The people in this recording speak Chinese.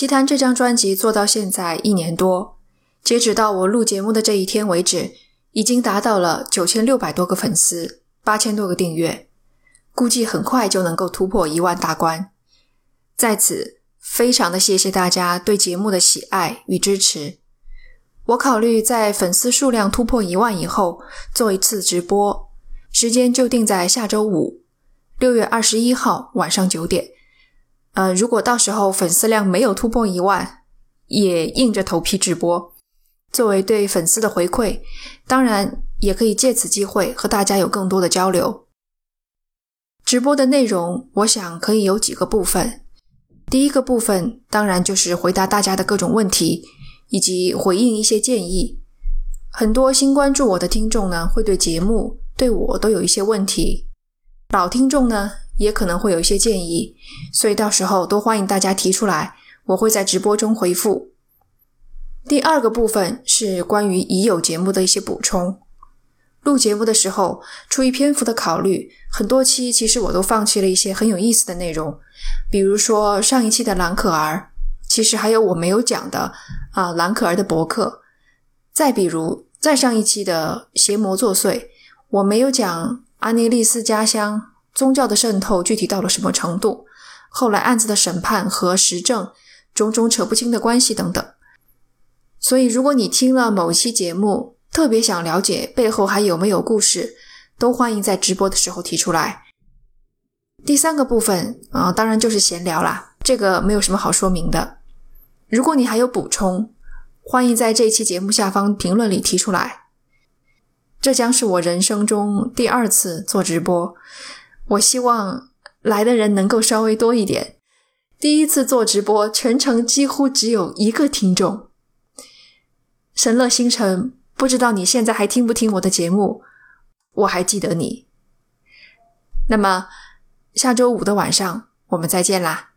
奇谈这张专辑做到现在一年多，截止到我录节目的这一天为止，已经达到了九千六百多个粉丝，八千多个订阅，估计很快就能够突破一万大关。在此，非常的谢谢大家对节目的喜爱与支持。我考虑在粉丝数量突破一万以后做一次直播，时间就定在下周五，六月二十一号晚上九点。呃，如果到时候粉丝量没有突破一万，也硬着头皮直播，作为对粉丝的回馈。当然，也可以借此机会和大家有更多的交流。直播的内容，我想可以有几个部分。第一个部分，当然就是回答大家的各种问题。以及回应一些建议，很多新关注我的听众呢，会对节目、对我都有一些问题；老听众呢，也可能会有一些建议，所以到时候都欢迎大家提出来，我会在直播中回复。第二个部分是关于已有节目的一些补充。录节目的时候，出于篇幅的考虑，很多期其实我都放弃了一些很有意思的内容，比如说上一期的蓝可儿。其实还有我没有讲的啊，蓝可儿的博客。再比如，再上一期的邪魔作祟，我没有讲阿涅利斯家乡宗教的渗透具体到了什么程度，后来案子的审判和实证种种扯不清的关系等等。所以，如果你听了某期节目，特别想了解背后还有没有故事，都欢迎在直播的时候提出来。第三个部分啊，当然就是闲聊啦，这个没有什么好说明的。如果你还有补充，欢迎在这一期节目下方评论里提出来。这将是我人生中第二次做直播，我希望来的人能够稍微多一点。第一次做直播，全程几乎只有一个听众。神乐星辰，不知道你现在还听不听我的节目？我还记得你。那么下周五的晚上，我们再见啦。